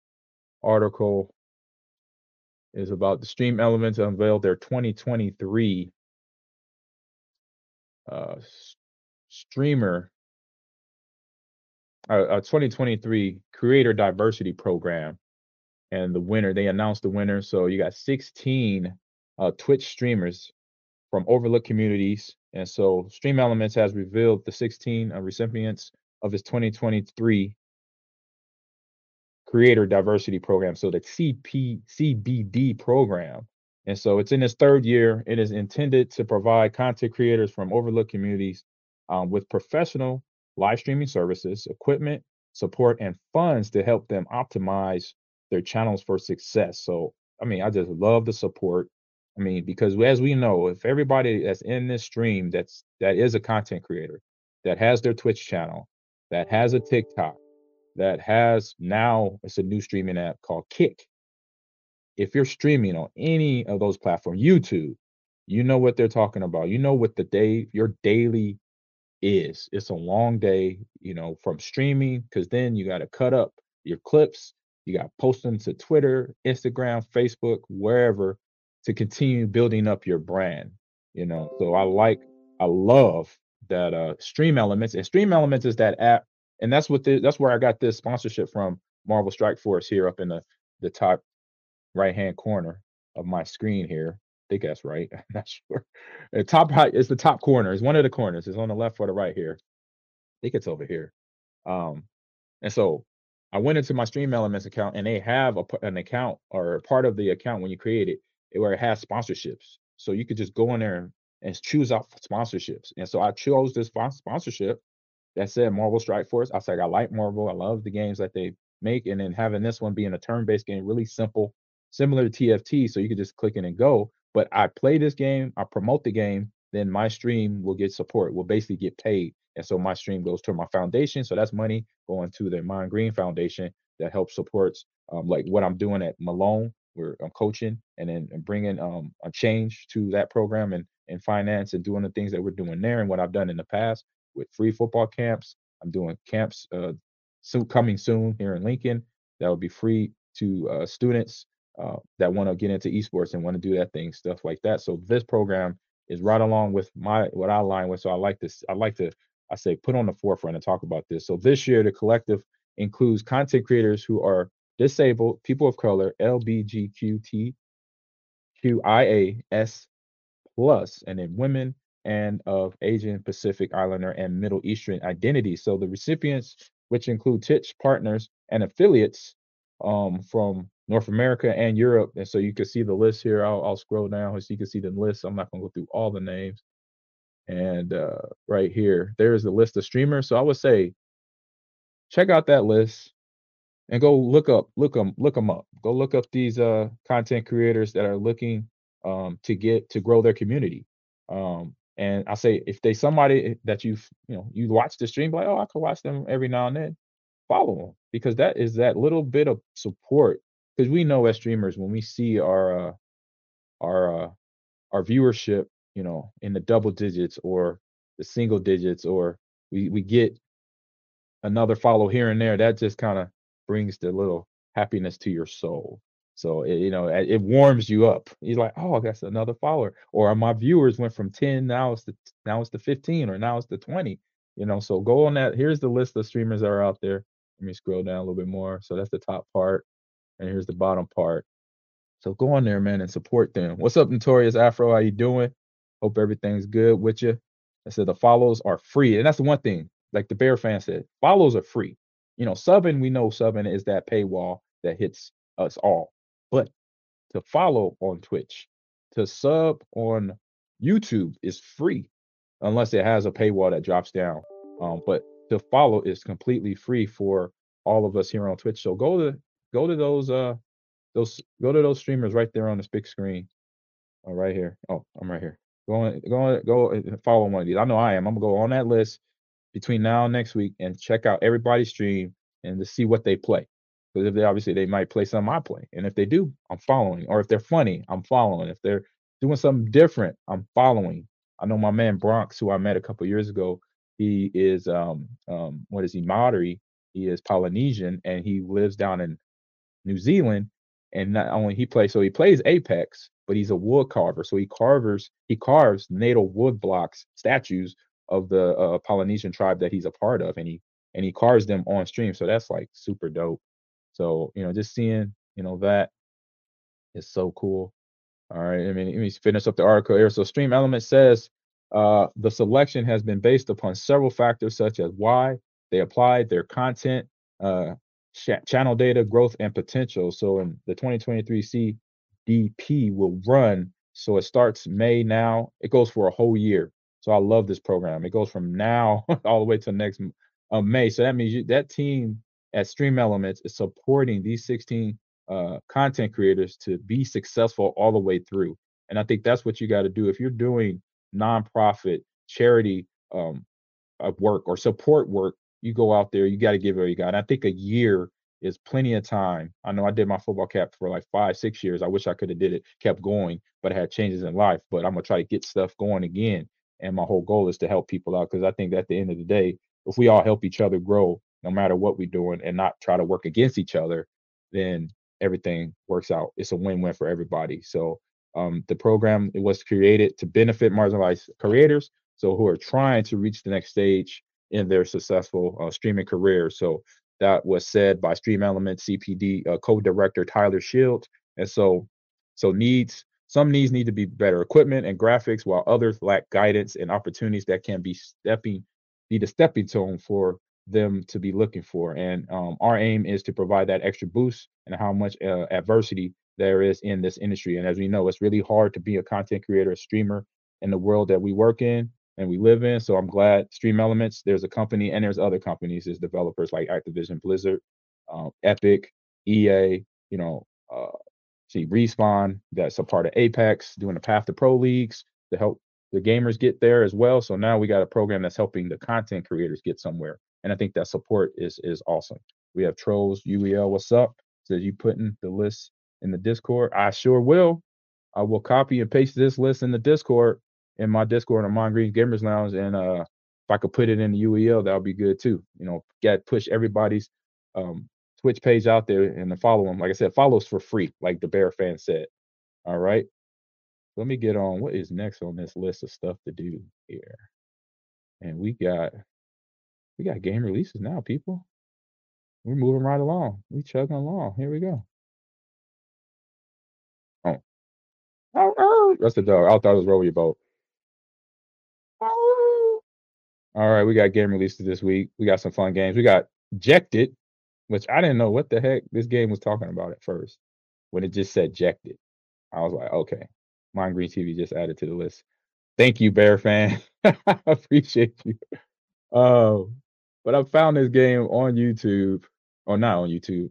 article is about the Stream Elements unveiled their 2023 uh, streamer, uh, uh, 2023 creator diversity program, and the winner. They announced the winner. So you got 16 uh, Twitch streamers from overlooked communities and so Stream Elements has revealed the 16 uh, recipients of its 2023 Creator Diversity Program, so the CP CBD program. And so it's in its third year. It is intended to provide content creators from overlooked communities um, with professional live streaming services, equipment, support, and funds to help them optimize their channels for success. So, I mean, I just love the support. I mean, because as we know, if everybody that's in this stream that's that is a content creator, that has their Twitch channel, that has a TikTok, that has now it's a new streaming app called Kick. If you're streaming on any of those platforms, YouTube, you know what they're talking about. You know what the day your daily is. It's a long day, you know, from streaming because then you got to cut up your clips, you got to post them to Twitter, Instagram, Facebook, wherever to continue building up your brand you know? So i like i love that uh stream elements and stream elements is that app and that's what the, that's where i got this sponsorship from marvel strike force here up in the the top right hand corner of my screen here. I think that's right i'm not sure. The top right is the top corner it's one of the corners it's on the left or the right here. I think it's over here. Um and so i went into my stream elements account and they have a, an account or part of the account when you create it where it has sponsorships. So you could just go in there and choose out sponsorships. And so I chose this sponsorship that said Marvel Strike Force. I said I like Marvel. I love the games that they make, and then having this one being a turn-based game, really simple, similar to TFT. So you could just click in and go. But I play this game, I promote the game, then my stream will get support, will basically get paid. And so my stream goes to my foundation. So that's money going to the Mind Green Foundation that helps supports um, like what I'm doing at Malone we're coaching and then bringing um, a change to that program and and finance and doing the things that we're doing there and what I've done in the past with free football camps. I'm doing camps uh, soon coming soon here in Lincoln that will be free to uh, students uh, that want to get into esports and want to do that thing, stuff like that. So this program is right along with my what I align with. So I like this. I like to I say put on the forefront and talk about this. So this year the collective includes content creators who are disabled, people of color, LBGQT, Q I A S plus, and then women and of Asian, Pacific Islander, and Middle Eastern identity. So the recipients, which include Twitch partners and affiliates um, from North America and Europe. And so you can see the list here. I'll, I'll scroll down so you can see the list. I'm not going to go through all the names. And uh, right here, there is the list of streamers. So I would say check out that list and go look up, look them, look them up. Go look up these uh, content creators that are looking um, to get to grow their community. Um, and I say if they somebody that you've you know you watch the stream, like oh I could watch them every now and then, follow them because that is that little bit of support. Because we know as streamers when we see our uh, our uh, our viewership, you know, in the double digits or the single digits, or we we get another follow here and there, that just kind of brings the little happiness to your soul. So it, you know, it warms you up. You're like, oh, that's another follower. Or uh, my viewers went from 10, now it's the now it's the 15, or now it's the 20. You know, so go on that. Here's the list of streamers that are out there. Let me scroll down a little bit more. So that's the top part. And here's the bottom part. So go on there, man, and support them. What's up, Notorious Afro? How you doing? Hope everything's good with you. I said the follows are free. And that's the one thing, like the Bear fan said, follows are free. You know, subbing, we know subbing is that paywall that hits us all. But to follow on Twitch, to sub on YouTube is free, unless it has a paywall that drops down. Um, but to follow is completely free for all of us here on Twitch. So go to go to those uh those go to those streamers right there on this big screen. Uh, right here. Oh, I'm right here. Go on, go on, go uh, follow one of these. I know I am. I'm gonna go on that list between now and next week and check out everybody's stream and to see what they play. Because if they obviously they might play something I play, and if they do, I'm following. Or if they're funny, I'm following. If they're doing something different, I'm following. I know my man Bronx, who I met a couple years ago. He is um um what is he Maori? He is Polynesian and he lives down in New Zealand. And not only he plays, so he plays Apex, but he's a wood carver. So he carvers he carves natal wood blocks statues of the uh, Polynesian tribe that he's a part of, and he and he carves them on stream. So that's like super dope. So, you know, just seeing, you know, that is so cool. All right. I mean, let me finish up the article here. So Stream Element says uh, the selection has been based upon several factors such as why they applied their content, uh, ch- channel data, growth, and potential. So in the 2023 CDP will run. So it starts May now. It goes for a whole year. So I love this program. It goes from now all the way to next uh, May. So that means you, that team at Stream Elements is supporting these 16 uh, content creators to be successful all the way through. And I think that's what you got to do if you're doing nonprofit charity um, work or support work. You go out there, you got to give it you got. And I think a year is plenty of time. I know I did my football cap for like five, six years. I wish I could have did it, kept going, but I had changes in life. But I'm gonna try to get stuff going again. And my whole goal is to help people out because I think at the end of the day, if we all help each other grow, no matter what we're doing and not try to work against each other, then everything works out. It's a win-win for everybody. So um, the program it was created to benefit marginalized creators, so who are trying to reach the next stage in their successful uh, streaming career. So that was said by Stream Element CPD uh, co-director Tyler Shield. And so, so needs some needs need to be better equipment and graphics, while others lack guidance and opportunities that can be stepping be the stepping stone for them to be looking for. And um, our aim is to provide that extra boost and how much uh, adversity there is in this industry. And as we know, it's really hard to be a content creator, a streamer in the world that we work in and we live in. So I'm glad Stream Elements, there's a company and there's other companies, there's developers like Activision Blizzard, uh, Epic, EA, you know, uh, see Respawn, that's a part of Apex, doing the Path to Pro leagues to help the gamers get there as well. So now we got a program that's helping the content creators get somewhere and I think that support is is awesome. We have trolls, UEL, what's up? Says you putting the list in the Discord. I sure will. I will copy and paste this list in the Discord in my Discord on Mon Green Gamers Lounge. And uh if I could put it in the UEL, that would be good too. You know, get push everybody's um Twitch page out there and follow them. Like I said, follows for free, like the Bear fan said. All right. Let me get on what is next on this list of stuff to do here. And we got we got game releases now, people. We're moving right along. We chugging along. Here we go. Oh, Oh, oh. That's the dog. I thought it was roll your boat. All right, we got game releases this week. We got some fun games. We got Jected, which I didn't know what the heck this game was talking about at first when it just said Jected. I was like, okay, Mind Green TV just added to the list. Thank you, Bear fan. I appreciate you. Uh, but I found this game on YouTube, or not on YouTube,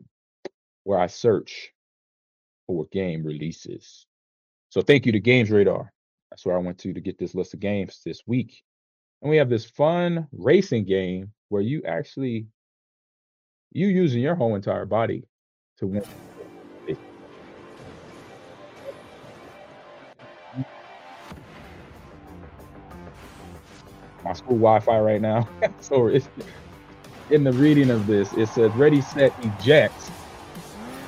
where I search for game releases. So thank you to Games Radar. That's where I went to to get this list of games this week. And we have this fun racing game where you actually you using your whole entire body to win. My school Wi-Fi right now. so in the reading of this, it says ready, set, eject.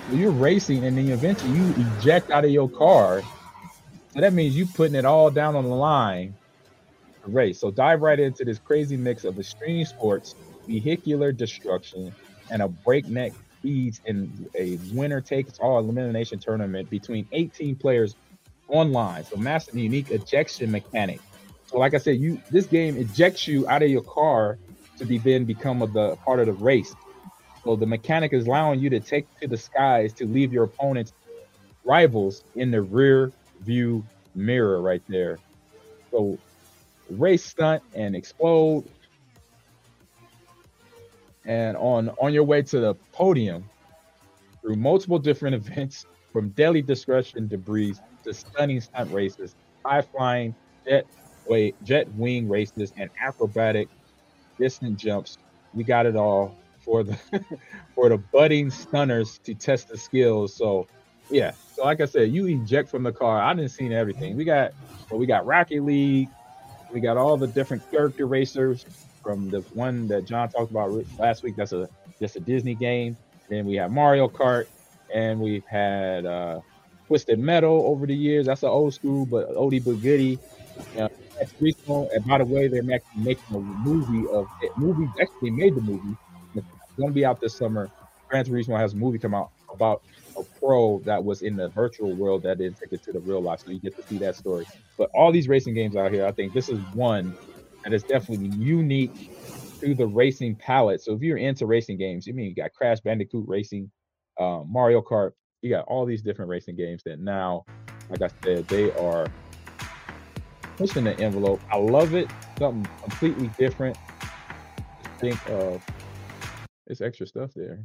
So you're racing and then eventually you eject out of your car. So that means you putting it all down on the line to race. So dive right into this crazy mix of extreme sports, vehicular destruction, and a breakneck speeds in a winner takes all elimination tournament between 18 players online. So massive unique ejection mechanic. So like I said, you this game ejects you out of your car to be then become of the part of the race. So the mechanic is allowing you to take to the skies to leave your opponent's rivals in the rear view mirror right there. So race stunt and explode. And on on your way to the podium through multiple different events from deadly discretion debris to stunning stunt races, high flying jet way jet wing races and acrobatic distant jumps. We got it all for the for the budding stunners to test the skills. So yeah, so like I said, you eject from the car. I didn't see everything. We got well, we got Rocket League, we got all the different character racers from the one that John talked about last week. That's a just a Disney game. Then we have Mario Kart, and we've had uh, Twisted Metal over the years. That's an old school, but oldie but goodie. Uh, and by the way, they're actually making a movie of it. Movie actually made the movie. It's going to be out this summer. Gran Turismo has a movie come out about a pro that was in the virtual world that didn't take it to the real life, so you get to see that story. But all these racing games out here, I think this is one that is definitely unique to the racing palette. So if you're into racing games, you I mean you got Crash Bandicoot Racing, uh, Mario Kart, you got all these different racing games that now, like I said, they are pushing the envelope. I love it. Something completely different. Think of it's extra stuff there.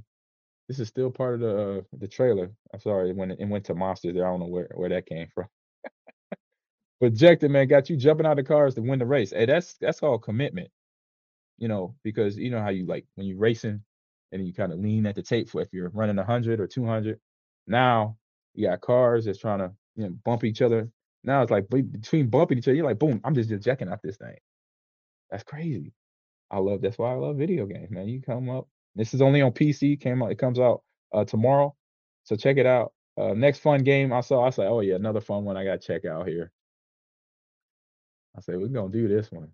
This is still part of the uh, the trailer. I'm sorry when it, went to monsters there. I don't know where, where that came from. Projected man got you jumping out of cars to win the race. Hey, that's that's all commitment. You know, because you know how you like when you're racing and you kind of lean at the tape for if you're running 100 or 200. Now you got cars that's trying to you know bump each other now it's like between bumping each other, you're like, boom, I'm just ejecting out this thing. That's crazy. I love that's why I love video games, man. You come up. This is only on PC. Came out. It comes out uh, tomorrow, so check it out. Uh, next fun game I saw. I said, oh yeah, another fun one I got to check out here. I said we're gonna do this one.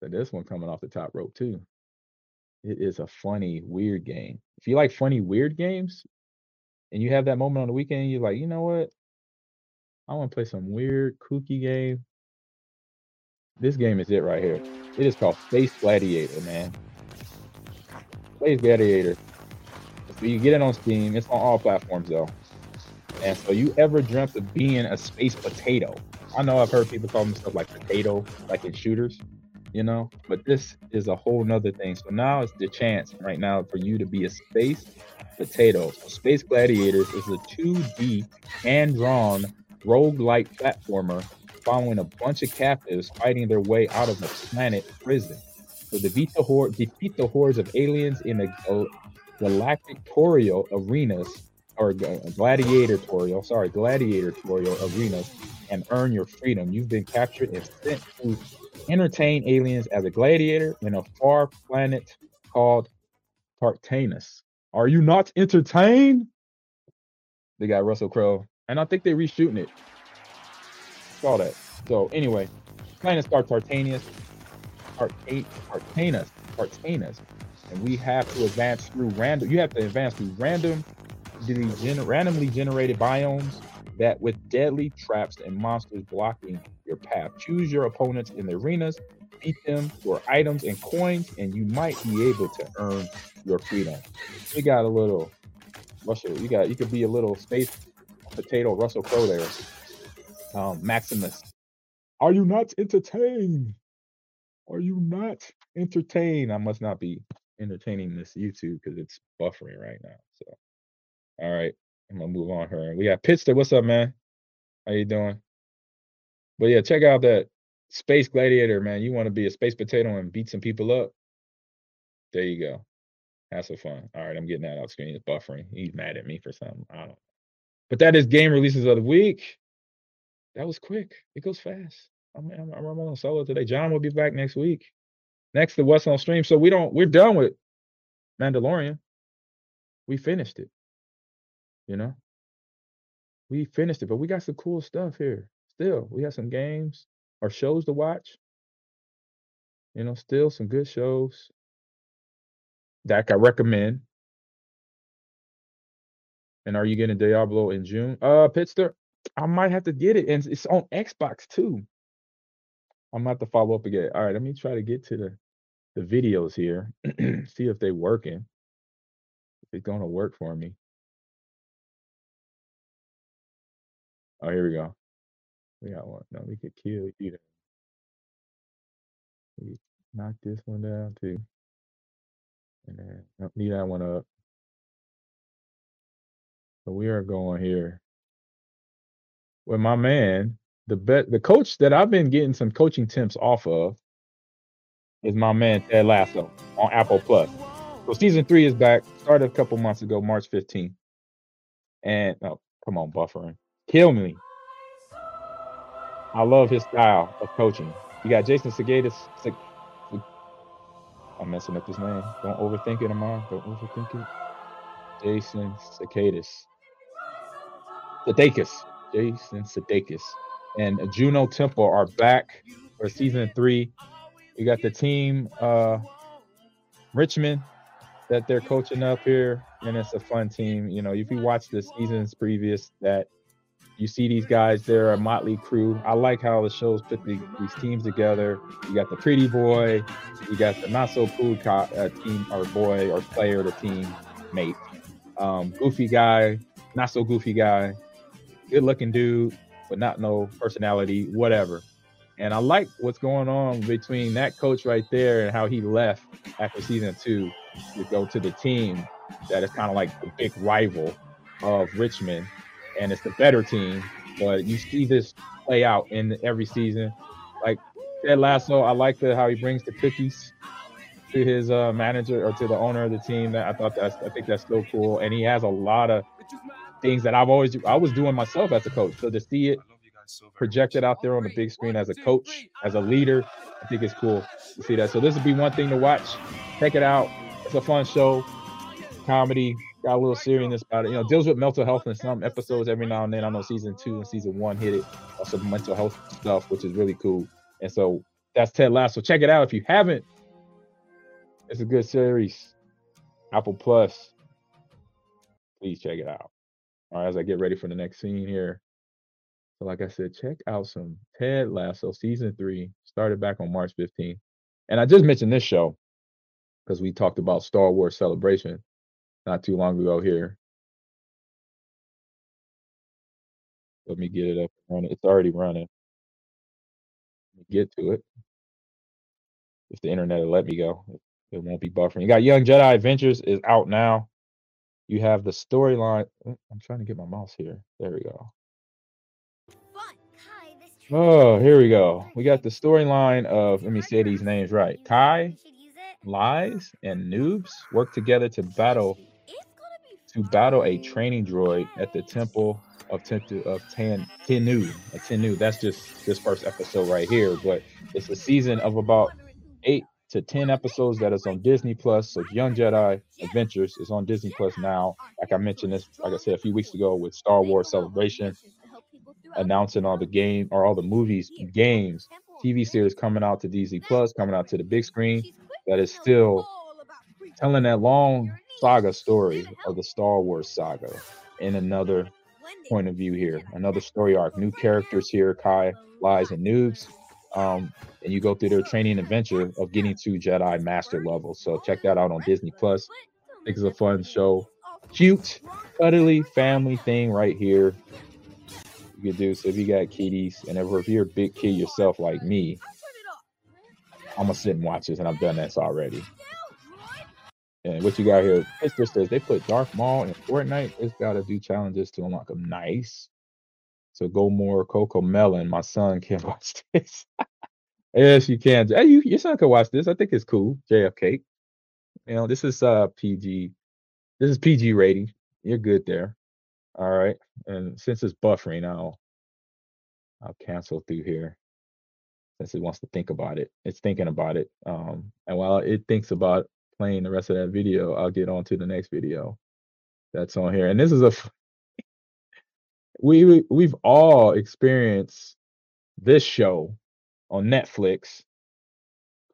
So this one coming off the top rope too. It is a funny, weird game. If you like funny, weird games, and you have that moment on the weekend, you're like, you know what? I want to play some weird, kooky game. This game is it right here. It is called Space Gladiator, man. Space Gladiator. So you get it on Steam. It's on all platforms though. And so you ever dreamt of being a space potato? I know I've heard people call themselves like potato, like in shooters, you know, but this is a whole nother thing. So now it's the chance right now for you to be a space potato. So Space Gladiators is a 2D hand drawn rogue-like platformer following a bunch of captives fighting their way out of a planet prison. So defeat the defeat the hordes of aliens in the uh, galactic-torial arenas or gladiatorial, sorry, gladiatorial arenas and earn your freedom. You've been captured and sent to entertain aliens as a gladiator in a far planet called Tartanus. Are you not entertained? They got Russell Crowe and I think they're reshooting it. Saw that. So anyway, plan to Tartanus, Tartanius, Tartanus, Tartanus, and we have to advance through random. You have to advance through random, randomly generated biomes that with deadly traps and monsters blocking your path. Choose your opponents in the arenas, beat them for items and coins, and you might be able to earn your freedom. We got a little Russell. You got you could be a little space potato Russell Crowe there. Um, Maximus. Are you not entertained? Are you not entertained? I must not be entertaining this YouTube because it's buffering right now. So, all right, I'm gonna move on here. We got Pitster. What's up, man? How you doing? But yeah, check out that Space Gladiator, man. You want to be a space potato and beat some people up? There you go. That's some fun. All right, I'm getting that off screen. It's buffering. He's mad at me for something. I don't. Know. But that is game releases of the week. That was quick. It goes fast. I'm, I'm, I'm on solo today. John will be back next week. Next to What's on Stream. So we don't. We're done with Mandalorian. We finished it. You know. We finished it, but we got some cool stuff here. Still, we have some games or shows to watch. You know, still some good shows that I recommend. And are you getting Diablo in June? Uh, Pitster, I might have to get it, and it's on Xbox too. I'm gonna have to follow up again. All right, let me try to get to the the videos here, see if they working. If it's gonna work for me. Oh, here we go. We got one. No, we could kill you. We knock this one down too. And then nope, leave that one up. So we are going here with my man, the bet the coach that I've been getting some coaching tips off of is my man Ted Lasso on Apple Plus. So season three is back. Started a couple months ago, March 15th. And oh, come on, buffering. Kill me. I love his style of coaching. You got Jason Segedis. I'm messing up his name. Don't overthink it, Amon. Don't overthink it. Jason Sudeikis. Sudeikis. Jason Sudeikis. And Juno Temple are back for season three. You got the team uh Richmond that they're coaching up here, and it's a fun team. You know, if you watch the seasons previous that you see these guys, they're a motley crew. I like how the shows put the, these teams together. You got the pretty boy, you got the not so cool co- uh, team or boy or player, the team mate, um, goofy guy, not so goofy guy, good looking dude, but not no personality, whatever. And I like what's going on between that coach right there and how he left after season two to go to the team that is kind of like the big rival of Richmond and it's the better team. But you see this play out in every season. Like Ted Lasso, I like the how he brings the cookies to his uh, manager or to the owner of the team. That I thought that's I think that's so cool, and he has a lot of things that I've always I was doing myself as a coach. So to see it projected out there on the big screen as a coach, as a leader, I think it's cool to see that. So this would be one thing to watch. Check it out. It's a fun show, comedy, got a little seriousness about it. You know, deals with mental health in some episodes every now and then. I know season two and season one hit it on some mental health stuff, which is really cool. And so that's Ted Lasso. Check it out if you haven't. It's a good series. Apple Plus. Please check it out. All right, as I get ready for the next scene here. So, like I said, check out some Ted Lasso season three. Started back on March 15th. And I just mentioned this show because we talked about Star Wars Celebration not too long ago here. Let me get it up and running. It's already running. Let me Get to it. If the internet will let me go, it won't be buffering. You got Young Jedi Adventures is out now. You have the storyline. Oh, I'm trying to get my mouse here. There we go. Oh, here we go. We got the storyline of, let me say these names right. Kai, Lys, and Nubs work together to battle to battle a training droid at the temple of Tentu of Tan Tenoo. A Tenoo. That's just this first episode right here. But it's a season of about eight to ten episodes that is on Disney Plus. So Young Jedi Adventures is on Disney Plus now. Like I mentioned this, like I said a few weeks ago with Star Wars Celebration, announcing all the game or all the movies, games, TV series coming out to Disney Plus, coming out to the big screen. That is still telling that long saga story of the Star Wars saga in another point of view here. Another story arc, new characters here, Kai, Lys, and Nubs. Um, and you go through their training adventure of getting to Jedi Master level. So check that out on Disney Plus. I think it's a fun show. Cute, cuddly family thing right here. You could do so if you got kiddies, and if you're a big kid yourself like me, I'm gonna sit and watch this, and I've done this already. And what you got here, Mister says they put Darth Maul in Fortnite. It's got to do challenges to unlock them. Nice. So go more Cocomelon. My son can watch this. yes, you can. Hey, you, your son can watch this. I think it's cool. JFK. You know, this is uh PG. This is PG rating. You're good there. All right. And since it's buffering, I'll I'll cancel through here since it wants to think about it. It's thinking about it. Um, and while it thinks about playing the rest of that video, I'll get on to the next video that's on here. And this is a we we've all experienced this show on Netflix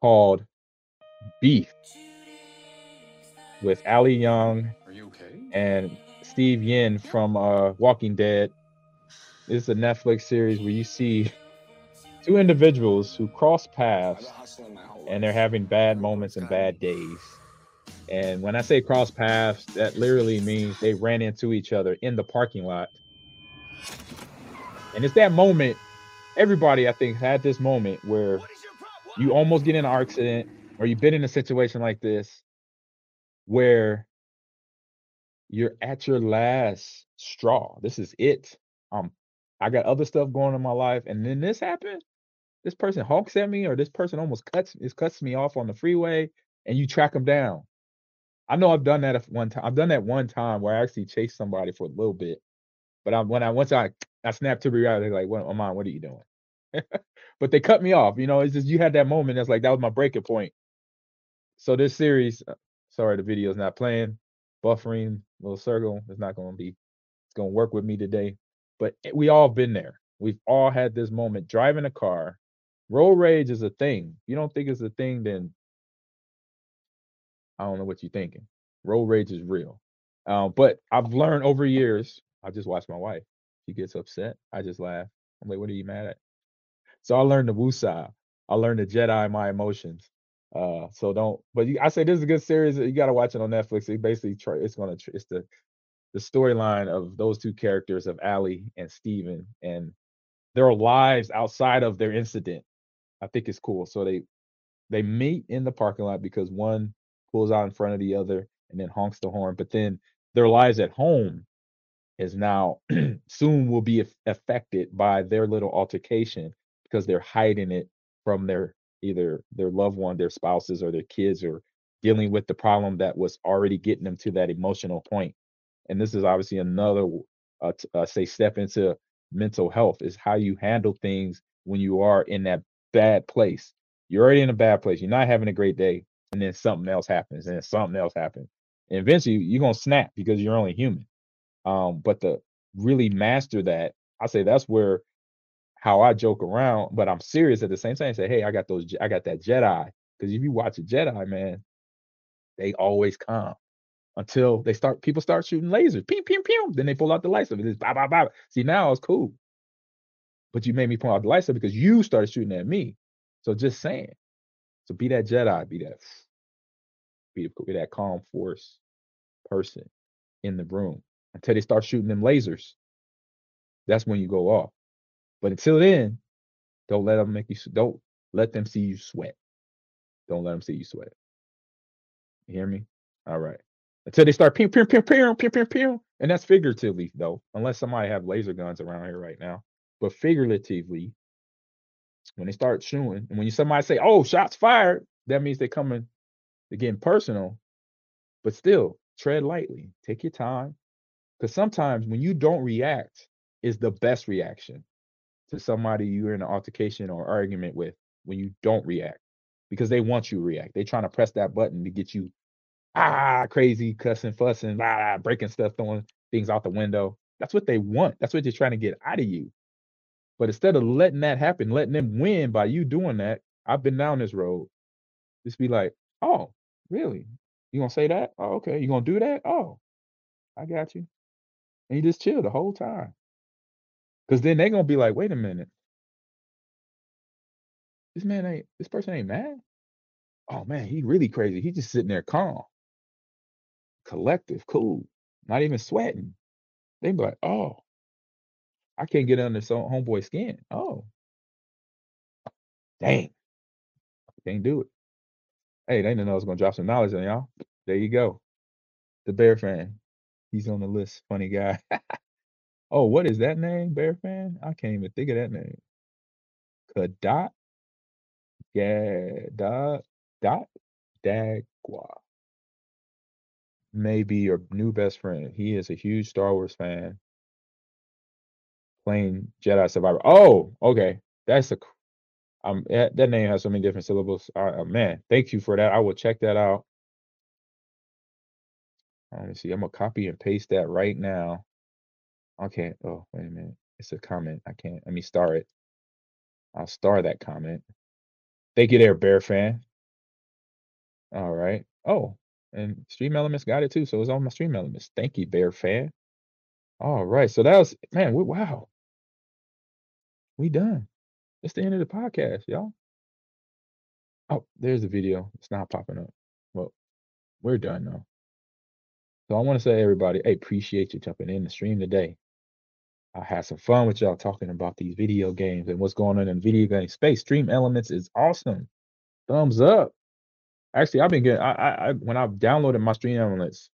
called Beef with Ali Wong okay? and Steve Yeun from uh, Walking Dead. This is a Netflix series where you see two individuals who cross paths and they're having bad moments and bad days. And when I say cross paths, that literally means they ran into each other in the parking lot. And it's that moment, everybody I think had this moment where you almost get in an accident or you've been in a situation like this where you're at your last straw. This is it. Um, I got other stuff going in my life, and then this happened. This person honks at me, or this person almost cuts is cuts me off on the freeway, and you track them down. I know I've done that one time. I've done that one time where I actually chased somebody for a little bit, but I when I once I I snapped to reality, like, "What, Amon, what are you doing?" but they cut me off. You know, it's just you had that moment. That's like that was my breaking point. So this series, uh, sorry, the video's not playing. Buffering, little circle. It's not going to be. It's going to work with me today. But we all been there. We've all had this moment driving a car. Road rage is a thing. If you don't think it's a thing, then I don't know what you're thinking. Road rage is real. Um, but I've learned over years. I just watch my wife. She gets upset. I just laugh. I'm like, what are you mad at? So I learned the Wusa. I learned the Jedi my emotions. Uh, so don't. But you, I say this is a good series. You got to watch it on Netflix. It basically it's gonna it's the the storyline of those two characters of Ali and Steven and their lives outside of their incident. I think it's cool. So they they meet in the parking lot because one pulls out in front of the other and then honks the horn. But then their lives at home is now soon will be affected by their little altercation because they're hiding it from their either their loved one, their spouses, or their kids, or dealing with the problem that was already getting them to that emotional point. And this is obviously another, uh, t- uh, say, step into mental health is how you handle things when you are in that bad place. You're already in a bad place. You're not having a great day, and then something else happens, and then something else happens. And eventually, you're gonna snap because you're only human. Um, but to really master that, I say that's where how I joke around, but I'm serious at the same time. Say, hey, I got those, I got that Jedi. Because if you watch a Jedi, man, they always calm until they start. People start shooting lasers, pew pew pew. Then they pull out the lightsaber. It's bah bah bah. See, now it's cool. But you made me point out the lightsaber because you started shooting at me. So just saying. So be that Jedi. Be that. Be, be that calm force person in the room until they start shooting them lasers. That's when you go off. But until then, don't let them make you. Don't let them see you sweat. Don't let them see you sweat. You hear me? All right. Until they start pew pew pew pew pew pew pew, and that's figuratively though, unless somebody have laser guns around here right now. But figuratively, when they start shooting, and when you somebody say, "Oh, shots fired," that means they're coming, they're getting personal. But still, tread lightly. Take your time, because sometimes when you don't react, is the best reaction to somebody you're in an altercation or argument with when you don't react because they want you to react. They're trying to press that button to get you ah crazy, cussing, fussing, ah, breaking stuff, throwing things out the window. That's what they want. That's what they're trying to get out of you. But instead of letting that happen, letting them win by you doing that, I've been down this road. Just be like, oh, really? You gonna say that? Oh, okay. You gonna do that? Oh, I got you. And you just chill the whole time. Cause then they gonna be like, wait a minute. This man ain't this person ain't mad. Oh man, he really crazy. He just sitting there calm, collective, cool, not even sweating. They be like, oh, I can't get under so homeboy skin. Oh, dang, can't do it. Hey, they didn't know I was gonna drop some knowledge on y'all. There you go. The Bear fan. He's on the list. Funny guy. oh, what is that name? Bear fan? I can't even think of that name. Kadot Dot Dot Dagwa. Maybe your new best friend. He is a huge Star Wars fan. Playing Jedi Survivor. Oh, okay. That's a um that, that name has so many different syllables. Uh, man, thank you for that. I will check that out. Let me see. I'm gonna copy and paste that right now. Okay. Oh, wait a minute. It's a comment. I can't. Let me star it. I'll star that comment. Thank you there, Bear fan. All right. Oh, and Stream Elements got it too. So it's on my Stream Elements. Thank you, Bear fan. All right. So that was man. Wow. We done. It's the end of the podcast, y'all. Oh, there's the video. It's not popping up. Well, we're done now. So I want to say, everybody, hey, appreciate you jumping in the stream today. I had some fun with y'all talking about these video games and what's going on in video game space. Stream Elements is awesome. Thumbs up. Actually, I've been getting. I, I, I when I downloaded my Stream Elements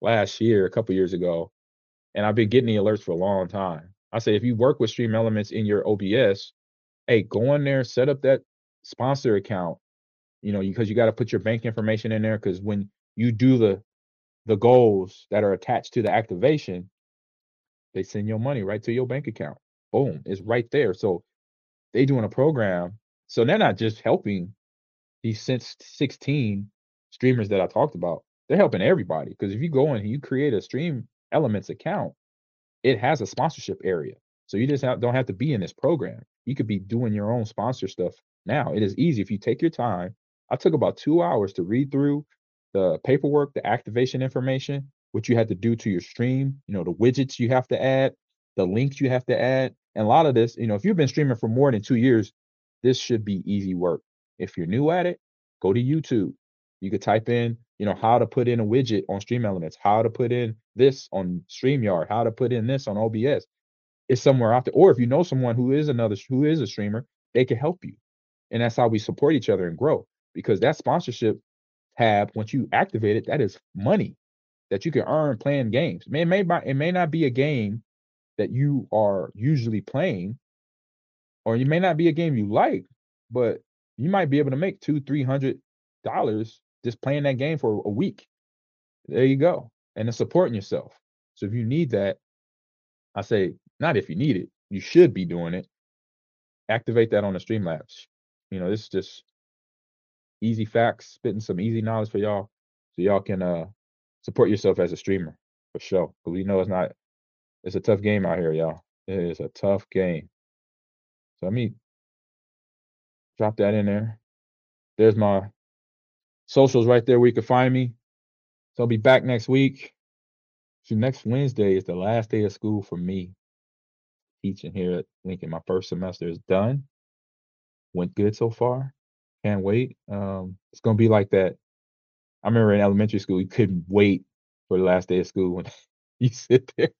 last year, a couple years ago, and I've been getting the alerts for a long time. I say if you work with Stream Elements in your OBS, hey, go in there, set up that sponsor account. You know, because you got to put your bank information in there. Because when you do the the goals that are attached to the activation, they send your money right to your bank account. Boom, it's right there. So they doing a program. So they're not just helping these since 16 streamers that I talked about. They're helping everybody. Because if you go in and you create a stream elements account, it has a sponsorship area. So you just have, don't have to be in this program. You could be doing your own sponsor stuff now. It is easy if you take your time. I took about two hours to read through the paperwork, the activation information, what you had to do to your stream, you know, the widgets you have to add, the links you have to add. And a lot of this, you know, if you've been streaming for more than two years, this should be easy work. If you're new at it, go to YouTube. You could type in, you know, how to put in a widget on Stream Elements, how to put in this on StreamYard, how to put in this on OBS. It's somewhere out there. Or if you know someone who is another who is a streamer, they can help you. And that's how we support each other and grow. Because that sponsorship tab, once you activate it, that is money that you can earn playing games. It may, it may, it may not be a game that you are usually playing, or it may not be a game you like, but you might be able to make two, three hundred dollars just playing that game for a week. There you go. And then supporting yourself. So if you need that, I say not if you need it, you should be doing it. Activate that on the Streamlabs. You know, this is just easy facts, spitting some easy knowledge for y'all, so y'all can uh support yourself as a streamer for sure. Because we know it's not, it's a tough game out here, y'all. It is a tough game. So let me drop that in there. There's my socials right there where you can find me. So I'll be back next week. So next Wednesday is the last day of school for me. Teaching here at Lincoln. My first semester is done. Went good so far. Can't wait. Um, it's gonna be like that. I remember in elementary school, you couldn't wait for the last day of school when you sit there.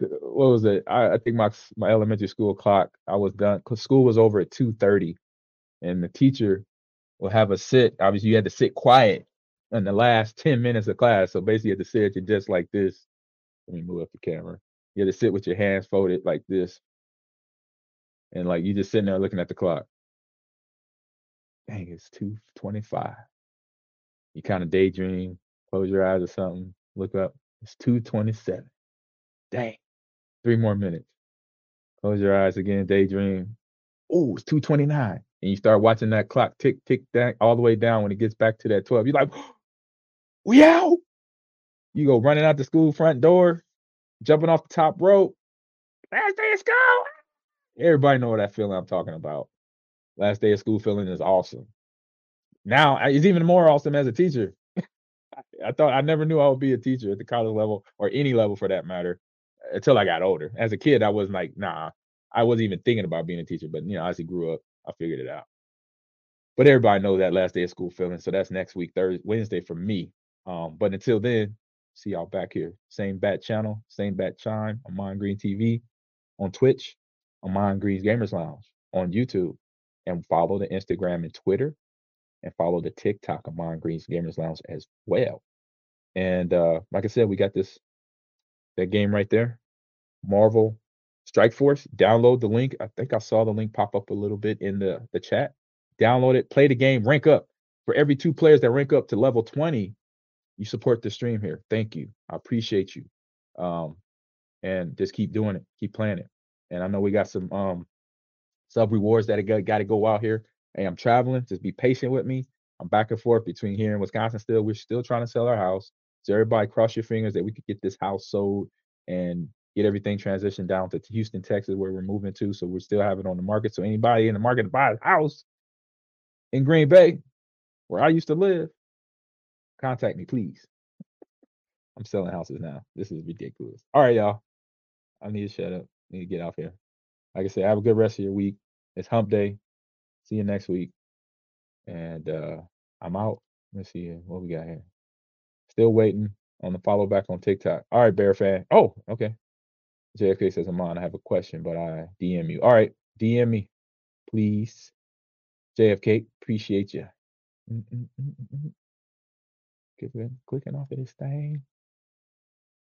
What was it? I, I think my my elementary school clock. I was done. Cause school was over at two thirty, and the teacher will have a sit. Obviously, you had to sit quiet in the last 10 minutes of class. So basically, you had to sit you just like this. Let me move up the camera. You had to sit with your hands folded like this. And like you just sitting there looking at the clock. Dang, it's 225. You kind of daydream, close your eyes or something, look up. It's 227. Dang. Three more minutes. Close your eyes again, daydream. Oh, it's 229. And you start watching that clock tick, tick, tick, all the way down when it gets back to that 12. You're like, we out. You go running out the school front door, jumping off the top rope. Last day of school. Everybody know what that feeling I'm talking about. Last day of school feeling is awesome. Now it's even more awesome as a teacher. I thought I never knew I would be a teacher at the college level or any level for that matter. until I got older. As a kid, I wasn't like, nah, I wasn't even thinking about being a teacher. But you know, as he grew up, I figured it out. But everybody knows that last day of school feeling. So that's next week, Thursday, Wednesday for me. Um, but until then, see y'all back here. Same bat channel, same bat chime, Ahman Green TV on Twitch, Ahman Green's Gamers Lounge on YouTube, and follow the Instagram and Twitter, and follow the TikTok Ahman Green's Gamers Lounge as well. And uh, like I said, we got this that game right there, Marvel Strike Force. Download the link. I think I saw the link pop up a little bit in the the chat. Download it, play the game, rank up. For every two players that rank up to level 20, you support the stream here. Thank you. I appreciate you. Um, and just keep doing it, keep playing it. And I know we got some um sub rewards that got, got to go out here. Hey, I'm traveling. Just be patient with me. I'm back and forth between here and Wisconsin still. We're still trying to sell our house. So everybody cross your fingers that we could get this house sold and get everything transitioned down to Houston, Texas, where we're moving to. So we're still having on the market. So anybody in the market to buy a house in Green Bay, where I used to live, contact me, please. I'm selling houses now. This is ridiculous. All right, y'all. I need to shut up. I need to get off here. Like I said, have a good rest of your week. It's hump day. See you next week. And uh I'm out. Let's see what we got here. Still waiting on the follow back on TikTok. All right, Bear fan. Oh, okay. JFK says, I'm on. I have a question, but I DM you. All right, DM me, please. JFK, appreciate you. Mm-mm-mm-mm. Clicking off of this thing.